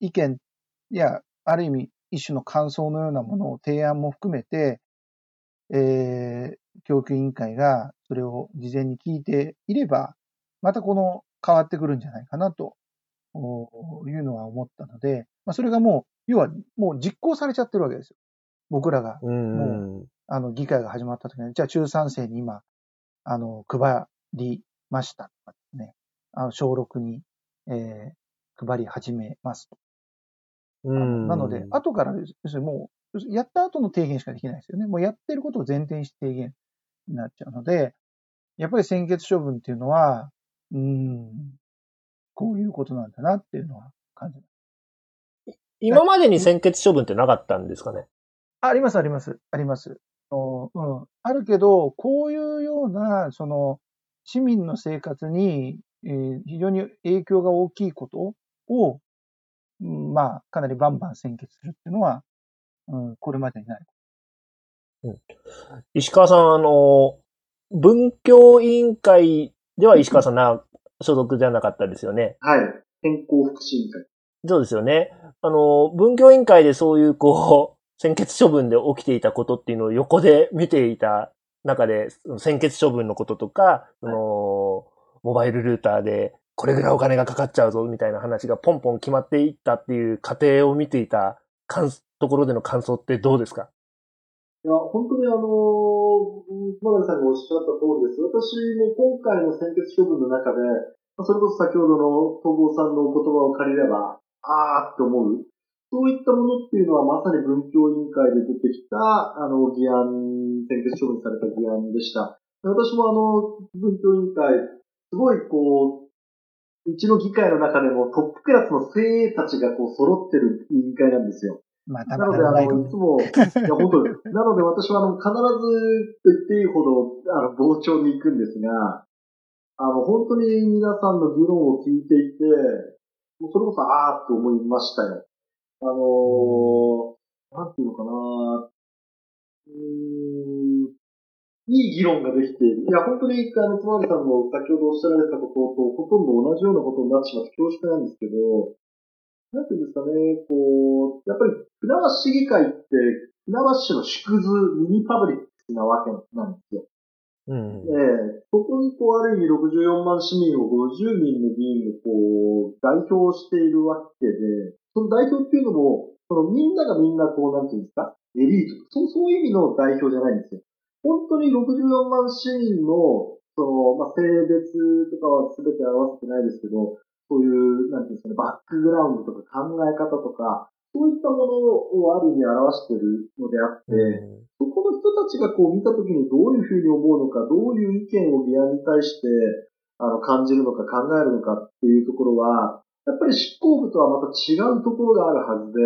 意見や、ある意味一種の感想のようなものを提案も含めて、えー、教育委員会がそれを事前に聞いていれば、またこの変わってくるんじゃないかなというのは思ったので、まあ、それがもう、要はもう実行されちゃってるわけですよ。僕らが。もう、あの、議会が始まった時に、じゃあ中3生に今、あの、配りましたとかですね。あの、小6に、えー、配り始めますと。なので、後から、要するにもう、やった後の提言しかできないですよね。もうやってることを前提にして提言になっちゃうので、やっぱり先決処分っていうのは、うん、こういうことなんだなっていうのは感じます。今までに先決処分ってなかったんですかね？あります、あります、あります。うん、あるけど、こういうような、その、市民の生活に、えー、非常に影響が大きいことを、まあ、かなりバンバン先決するっていうのは、うん、これまでにない。うん、石川さん、あの、文教委員会では石川さんな、所属じゃなかったですよね。はい。健康福祉委員会。そうですよね。あの、文教委員会でそういう、こう、先決処分で起きていたことっていうのを横で見ていた中で、先決処分のこととか、その、モバイルルーターでこれぐらいお金がかかっちゃうぞみたいな話がポンポン決まっていったっていう過程を見ていたところでの感想ってどうですか？いや、本当にあの、熊谷さんがおっしゃった通りです。私も今回の先決処分の中で、それこそ先ほどの東郷さんのお言葉を借りれば、あーって思う。そういったものっていうのはまさに文教委員会で出てきた、あの、議案、先決処分された議案でした。私もあの、文教委員会、すごいこう、うちの議会の中でもトップクラスの精鋭たちがこう揃ってる委員会なんですよ。まあ、たなので、あの、いつも、いや、本当に、なので私は、あの、必ずと言っていいほど、あの、傍聴に行くんですが、あの、本当に皆さんの議論を聞いていて、もうそれこそ、あーって思いましたよ。あのー、なんていうのかなうん、いい議論ができている。いや、本当に、あの、つまりさんの先ほどおっしゃられたことと、ほとんど同じようなことになってしまって恐縮なんですけど、なんていうんですかね、こう、やっぱり、船橋市議会って、船橋市の縮図、ミニパブリックなわけなんですよ。うん。ええそこに、こう、ある意味64万市民を50人の議員が、こう、代表しているわけで、その代表っていうのも、そのみんながみんな、こう、なんていうんですか、エリートそう、そういう意味の代表じゃないんですよ。本当に64万市民の、その、まあ、性別とかは全て合わせてないですけど、そういう、なんていうんですかね、バックグラウンドとか考え方とか、そういったものをある意味表しているのであって、うん、そこの人たちがこう見たときにどういうふうに思うのか、どういう意見を議案に対してあの感じるのか考えるのかっていうところは、やっぱり執行部とはまた違うところがあるはずで、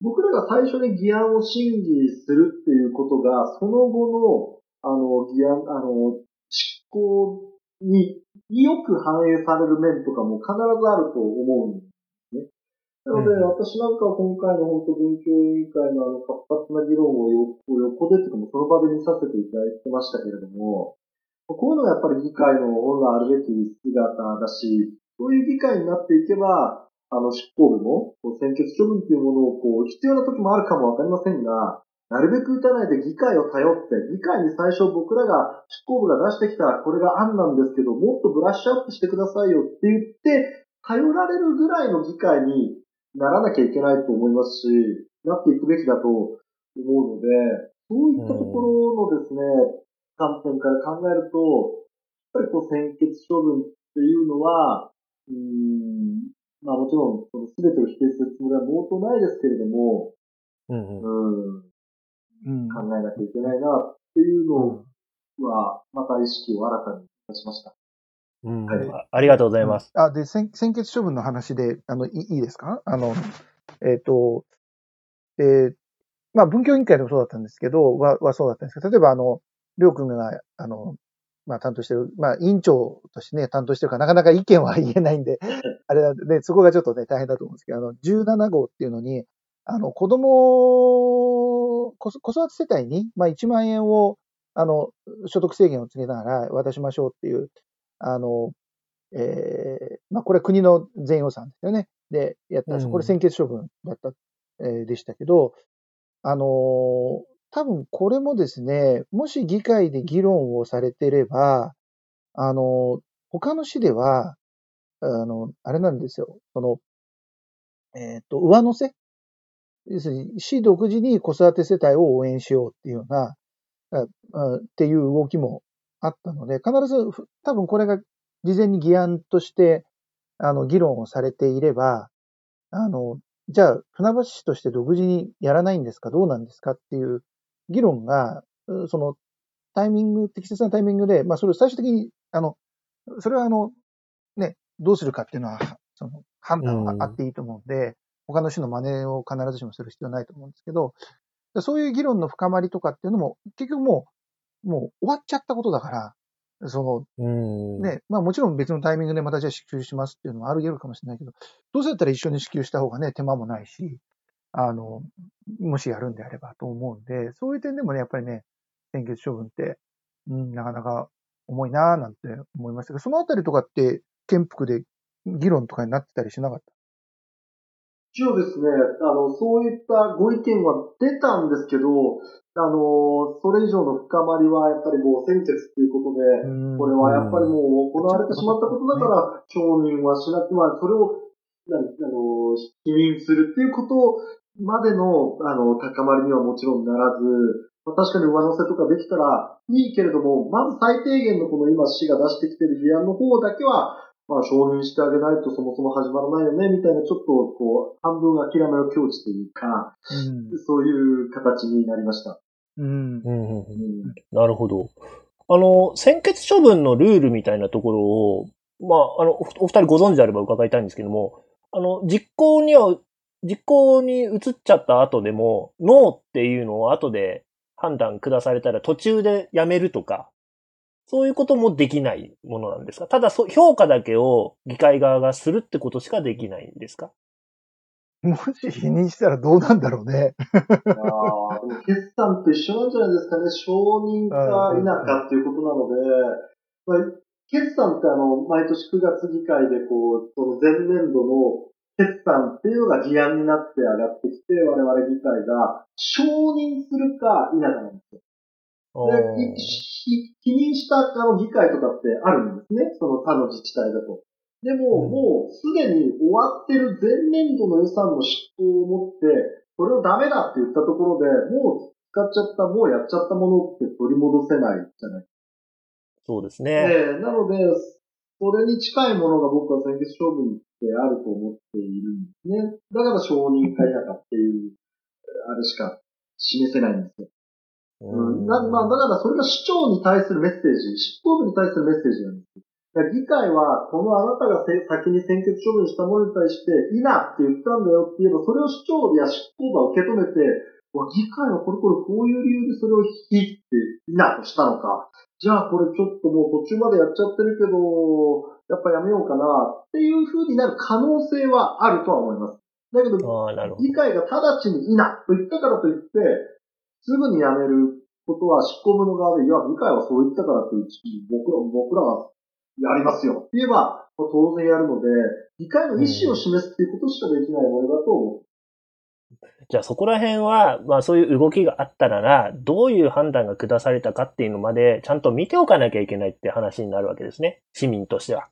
僕らが最初に議案を審議するっていうことが、その後の、あの、議案、あの、執行によく反映される面とかも必ずあると思うんですね。なので、私なんかは今回の本当文教委員会のあの活発な議論を横でというかもその場で見させていただいてましたけれども、こういうのがやっぱり議会の本来あるべき姿だし、そういう議会になっていけば、あの執行部も選決処分というものをこう必要な時もあるかもわかりませんが、なるべく打たないで議会を頼って、議会に最初僕らが、執行部が出してきたこれが案なんですけど、もっとブラッシュアップしてくださいよって言って、頼られるぐらいの議会にならなきゃいけないと思いますし、なっていくべきだと思うので、そういったところのですね、観点から考えると、やっぱりこう選決処分っていうのは、うん、まあもちろん、その全てを否定するつもりは毛頭ないですけれども、うん、うん、考えなきゃいけないなっていうのは、また意識を新たにいたしました。うん、はい、ありがとうございます。あ、で、先決処分の話で、あの、いいですか？あの、えっ、ー、と、えー、まあ、文教委員会でもそうだったんですけど、は、はそうだったんですけど、例えば、あの、りょうくんが、あの、まあ、担当してる、まあ、委員長としてね、担当してるから、なかなか意見は言えないんで、あれなんで、ね、そこがちょっとね、大変だと思うんですけど、あの、17号っていうのに、あの、子供、子育て世帯に、まあ、1万円を、あの、所得制限をつけながら渡しましょうっていう、あの、えー、まあ、これは国の全予算ですよね。で、やったんです。これ先決処分だった、えー、でしたけど、あの多分これもですね、もし議会で議論をされてれば、あの他の市では、あの、あれなんですよ。その、えっ、ー、と、上乗せ要するに、市独自に子育て世帯を応援しようっていうような、っていう動きもあったので、必ず、多分これが事前に議案として、あの、議論をされていれば、あの、じゃあ、船橋市として独自にやらないんですか？どうなんですか？っていう議論が、その、タイミング、適切なタイミングで、まあ、それを最終的に、あの、それはあの、ね、どうするかっていうのは、その、判断はあっていいと思うんで、他の種の真似を必ずしもする必要はないと思うんですけど、そういう議論の深まりとかっていうのも、結局もう、もう終わっちゃったことだから、その、ね、まあもちろん別のタイミングでまたじゃあ支給しますっていうのはある言えるかもしれないけど、どうせだったら一緒に支給した方がね、手間もないし、あの、もしやるんであればと思うんで、そういう点でもね、やっぱりね、先決処分って、うん、なかなか重いなぁなんて思いましたけど、そのあたりとかって、県腹で議論とかになってたりしなかった？一応ですね、あの、そういったご意見は出たんですけど、あの、それ以上の深まりはやっぱりもう先決っていうことで、これはやっぱりもう行われてしまったことだから、承認はしなくて、まあ、それを、あの、否認するっていうことまでの、あの、高まりにはもちろんならず、まあ、確かに上乗せとかできたらいいけれども、まず最低限のこの今市が出してきてる議案の方だけは、まあ、承認してあげないとそもそも始まらないよね、みたいな、ちょっと、こう、半分諦めの境地というか、うん、そういう形になりました。うん。うんうんうん、なるほど。あの、先決処分のルールみたいなところを、まあ、あの、おお二人ご存知であれば伺いたいんですけども、あの、実行には、実行に移っちゃった後でも、ノーっていうのを後で判断下されたら途中でやめるとか、そういうこともできないものなんですか？ただそ、評価だけを議会側がするってことしかできないんですか？もし否認したらどうなんだろうね。決算と一緒なんじゃないですかね。承認か否かっていうことなので、まあ、決算ってあの、毎年9月議会でこう、その前年度の決算っていうのが議案になって上がってきて、我々議会が承認するか否かなんですよ。で否認したあの議会とかってあるんですね？その他の自治体だと。でも、うん、もうすでに終わってる前年度の予算の執行を持って、それをダメだって言ったところで、もう使っちゃった、もうやっちゃったものって取り戻せないじゃないそうですね。えー、なので、それに近いものが僕は先月勝負にってあると思っているんですね。だから承認会だかっていう、あれしか示せないんですよ。うん、まあ、だからそれが市長に対するメッセージ、執行部に対するメッセージなんですよ。議会は、このあなたが先に選挙処分したものに対して、いなって言ったんだよって言えば、それを市長や執行部は受け止めて、議会はこれこれこういう理由でそれを引きっていなとしたのか。じゃあこれちょっともう途中までやっちゃってるけど、やっぱやめようかなっていう風になる可能性はあるとは思います。だけど、議会が直ちにいなと言ったからといって、すぐにやめることは執行部の側で、いや、議会はそう言ったからという、僕ら、僕らはやりますよって言えば、当然やるので、議会の意思を示すっていうことしかできないものだと思う。じゃあそこら辺は、まあそういう動きがあったなら、どういう判断が下されたかっていうのまで、ちゃんと見ておかなきゃいけないって話になるわけですね。市民としては。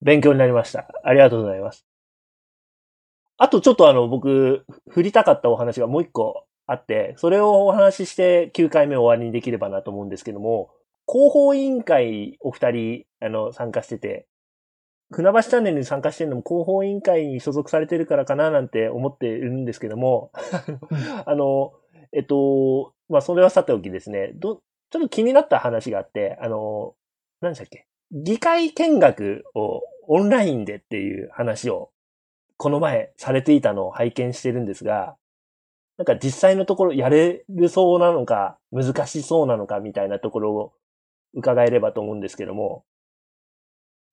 勉強になりました。ありがとうございます。あとちょっとあの、僕、振りたかったお話がもう一個あって、それをお話しして9回目終わりにできればなと思うんですけども、広報委員会お二人、あの、参加してて、船橋チャンネルに参加してるのも広報委員会に所属されてるからかななんて思っているんですけども、あの、えっと、まあ、それはさておきですね、ど、ちょっと気になった話があって、あの、何でしたっけ？議会見学をオンラインでっていう話をこの前されていたのを拝見してるんですが、なんか実際のところやれるそうなのか、難しそうなのかみたいなところを伺えればと思うんですけども。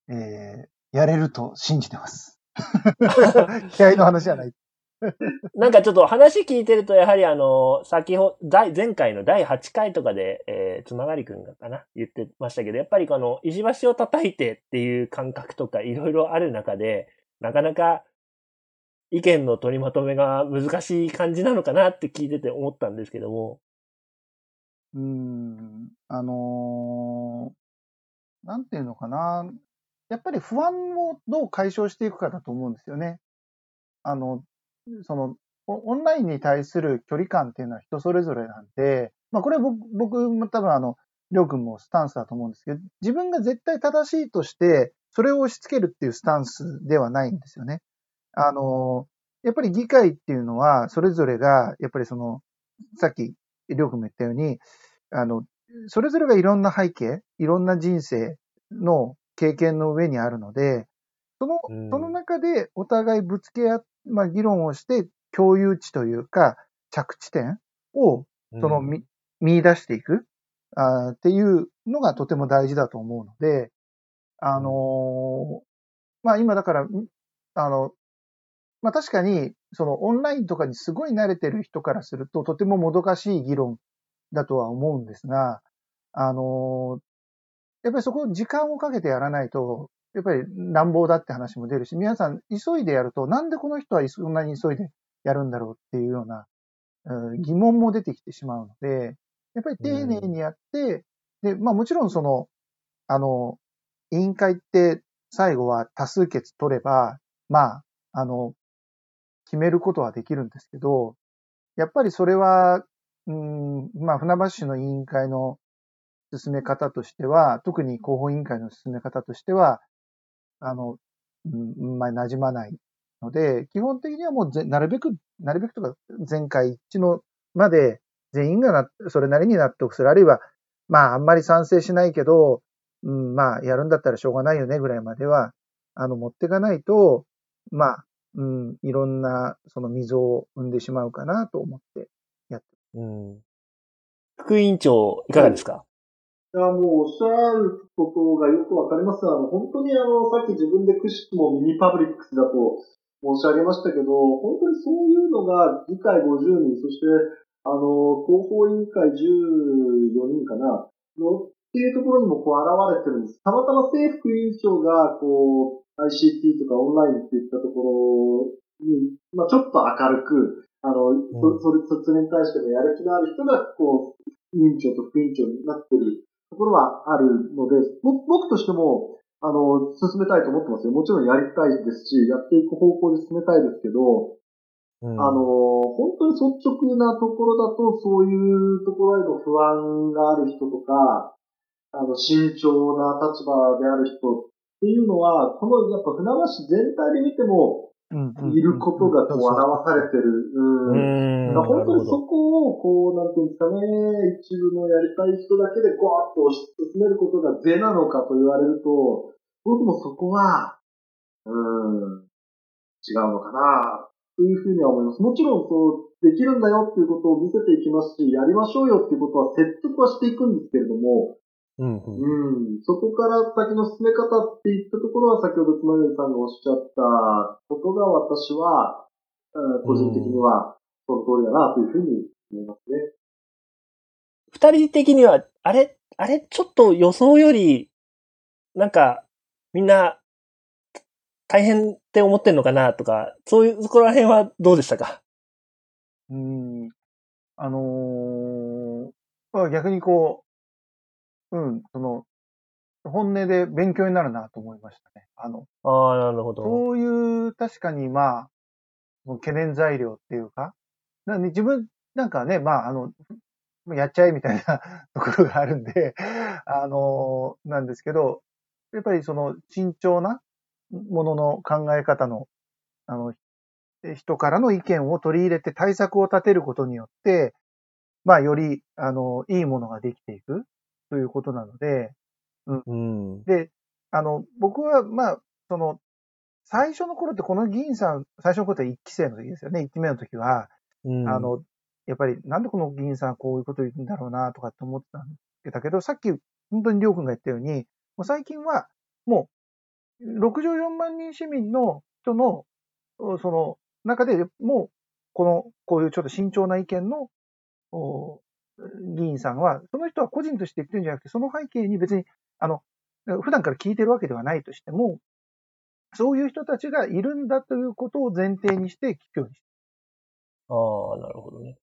えー、やれると信じてます。気合の話じゃない。なんかちょっと話聞いてると、やはりあの、先ほど、前回の第8回とかで、えー、つまがりくんがかな、言ってましたけど、やっぱりこの、石橋を叩いてっていう感覚とかいろいろある中で、なかなか意見の取りまとめが難しい感じなのかなって聞いてて思ったんですけども。うん、あのー、なんていうのかな。やっぱり不安をどう解消していくかだと思うんですよね。あの、その、オンラインに対する距離感っていうのは人それぞれなんで、まあこれ僕、僕も多分あの、りょうくんもスタンスだと思うんですけど、自分が絶対正しいとして、それを押し付けるっていうスタンスではないんですよね。あの、やっぱり議会っていうのは、それぞれが、やっぱりその、さっきりょうくんも言ったように、あの、それぞれがいろんな背景、いろんな人生の経験の上にあるので、その、その中でお互いぶつけ合っ、まあ、議論をして、共有値というか、着地点を、その、見、見出していく、あっていうのがとても大事だと思うので、あのー、まあ今だから、あの、まあ確かに、そのオンラインとかにすごい慣れてる人からすると、とてももどかしい議論だとは思うんですが、あの、やっぱりそこ時間をかけてやらないと、やっぱり乱暴だって話も出るし、皆さん急いでやると、なんでこの人はそんなに急いでやるんだろうっていうような、疑問も出てきてしまうので、やっぱり丁寧にやって、で、まあもちろんその、あの、委員会って最後は多数決取れば、まあ、あの、決めることはできるんですけど、やっぱりそれは、うん、まあ、船橋市の委員会の進め方としては、特に広報委員会の進め方としては、あの、うん、まあ、馴染まないので、基本的にはもうぜなるべく、なるべくとか、前回一致のまで全員がな、それなりに納得する。あるいは、まあ、あんまり賛成しないけど、うん、まあ、やるんだったらしょうがないよねぐらいまでは、あの、持っていかないと、まあ、うん、いろんな、その溝を生んでしまうかなと思って。うん。副委員長、いかがですか、いや、もうおっしゃることがよくわかります。あの、本当にあの、さっき自分でくしくもミニパブリックスだと申し上げましたけど、本当にそういうのが議会50人、そして、あの、広報委員会14人かな、のっていうところにもこう現れてるんです。たまたま政府委員長が、こう、ICT とかオンラインっていったところに、まあちょっと明るく、あの、そそれ、それに対してのやる気のある人が、こう、委員長と副委員長になってるところはあるので、ぼ僕としても、あの、進めたいと思ってますよ。もちろんやりたいですし、やっていく方向で進めたいですけど、うんあの、本当に率直なところだと、そういうところへの不安がある人とか、あの、慎重な立場である人っていうのは、この、やっぱ船橋全体で見ても、いることがこう表されてる。ううんん。だから本当にそこを、こう、なんていうんですかね、一部のやりたい人だけでゴーッと押し進めることが是なのかと言われると、僕もそこは、うん、違うのかな、というふうには思います。もちろん、そう、できるんだよっていうことを見せていきますし、やりましょうよっていうことは説得はしていくんですけれども、うんうん。うん、そこから先の進め方っていったところは、先ほどつまよりさんがおっしゃったことが私は、うん個人的には、その通りだなというふうに思いますね。二人的には、あれ、あれ、ちょっと予想より、なんか、みんな、大変って思ってんのかなとか、そういう、そこら辺はどうでしたか？うん。あのーまあ逆にこう、うん、その、本音で勉強になるなと思いましたね。あの、ああ、なるほど。そういう、確かにまあ、懸念材料っていうか、なんで自分なんかね、まあ、あの、やっちゃえみたいなところがあるんで、あの、なんですけど、やっぱりその慎重なものの考え方の、あの、人からの意見を取り入れて対策を立てることによって、まあ、より、あの、いいものができていくということなので、うん。で、あの、僕は、まあ、その、最初の頃ってこの議員さん、最初の頃って1期生の時ですよね。1期目の時は、うんあ、の、やっぱりなんでこの議員さんはこういうこと言うんだろうなとかって思ってたんだけど、さっき本当にりょうくんが言ったように、もう最近はもう64万人市民の人の、その中でもうこの、こういうちょっと慎重な意見のお議員さんは、その人は個人として言ってるんじゃなくて、その背景に別に、あの、普段から聞いてるわけではないとしても、そういう人たちがいるんだということを前提にして聞くようにしてああ、なるほどね。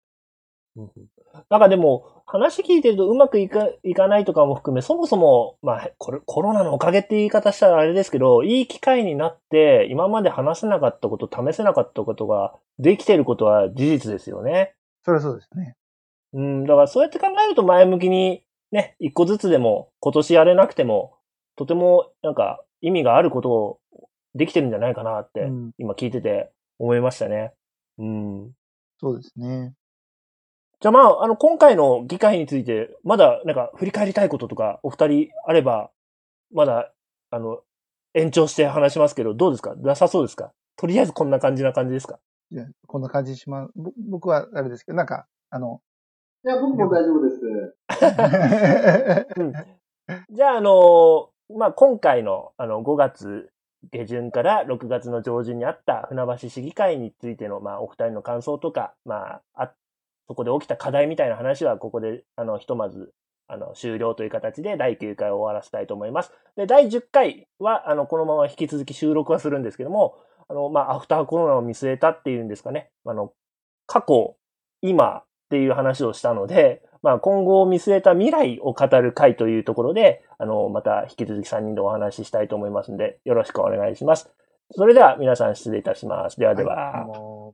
なんかでも、話聞いてるとうまくいかいかないとかも含め、そもそも、まあ、これ、コロナのおかげって言い方したらあれですけど、いい機会になって、今まで話せなかったこと、試せなかったことができてることは事実ですよね。それはそうですね。うん、だからそうやって考えると前向きに、ね、一個ずつでも、今年やれなくても、とても、なんか、意味があることをできてるんじゃないかなって、うん今聞いてて思いましたね。うん。そうですね。じゃあまあ、あの、今回の議会について、まだ、なんか、振り返りたいこととか、お二人あれば、まだ、あの、延長して話しますけど、どうですか？なさそうですか？とりあえずこんな感じな感じですか？いやこんな感じしま僕はあれですけど、なんか、あの、いや、僕も大丈夫です。うん。じゃあ、あの、まあ、今回の、あの、5月下旬から6月の上旬にあった船橋市議会についての、まあ、お二人の感想とか、まあ、あ、そこで起きた課題みたいな話は、ここで、あの、ひとまず、あの、終了という形で第9回を終わらせたいと思います。で、第10回は、あの、このまま引き続き収録はするんですけども、あの、まあ、アフターコロナを見据えたっていうんですかね。あの、過去、今っていう話をしたので、まあ、今後を見据えた未来を語る回というところで、あの、また引き続き3人でお話ししたいと思いますので、よろしくお願いします。それでは皆さん失礼いたします。ではでは。はい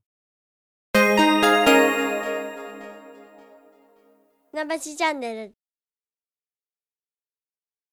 あチャンネル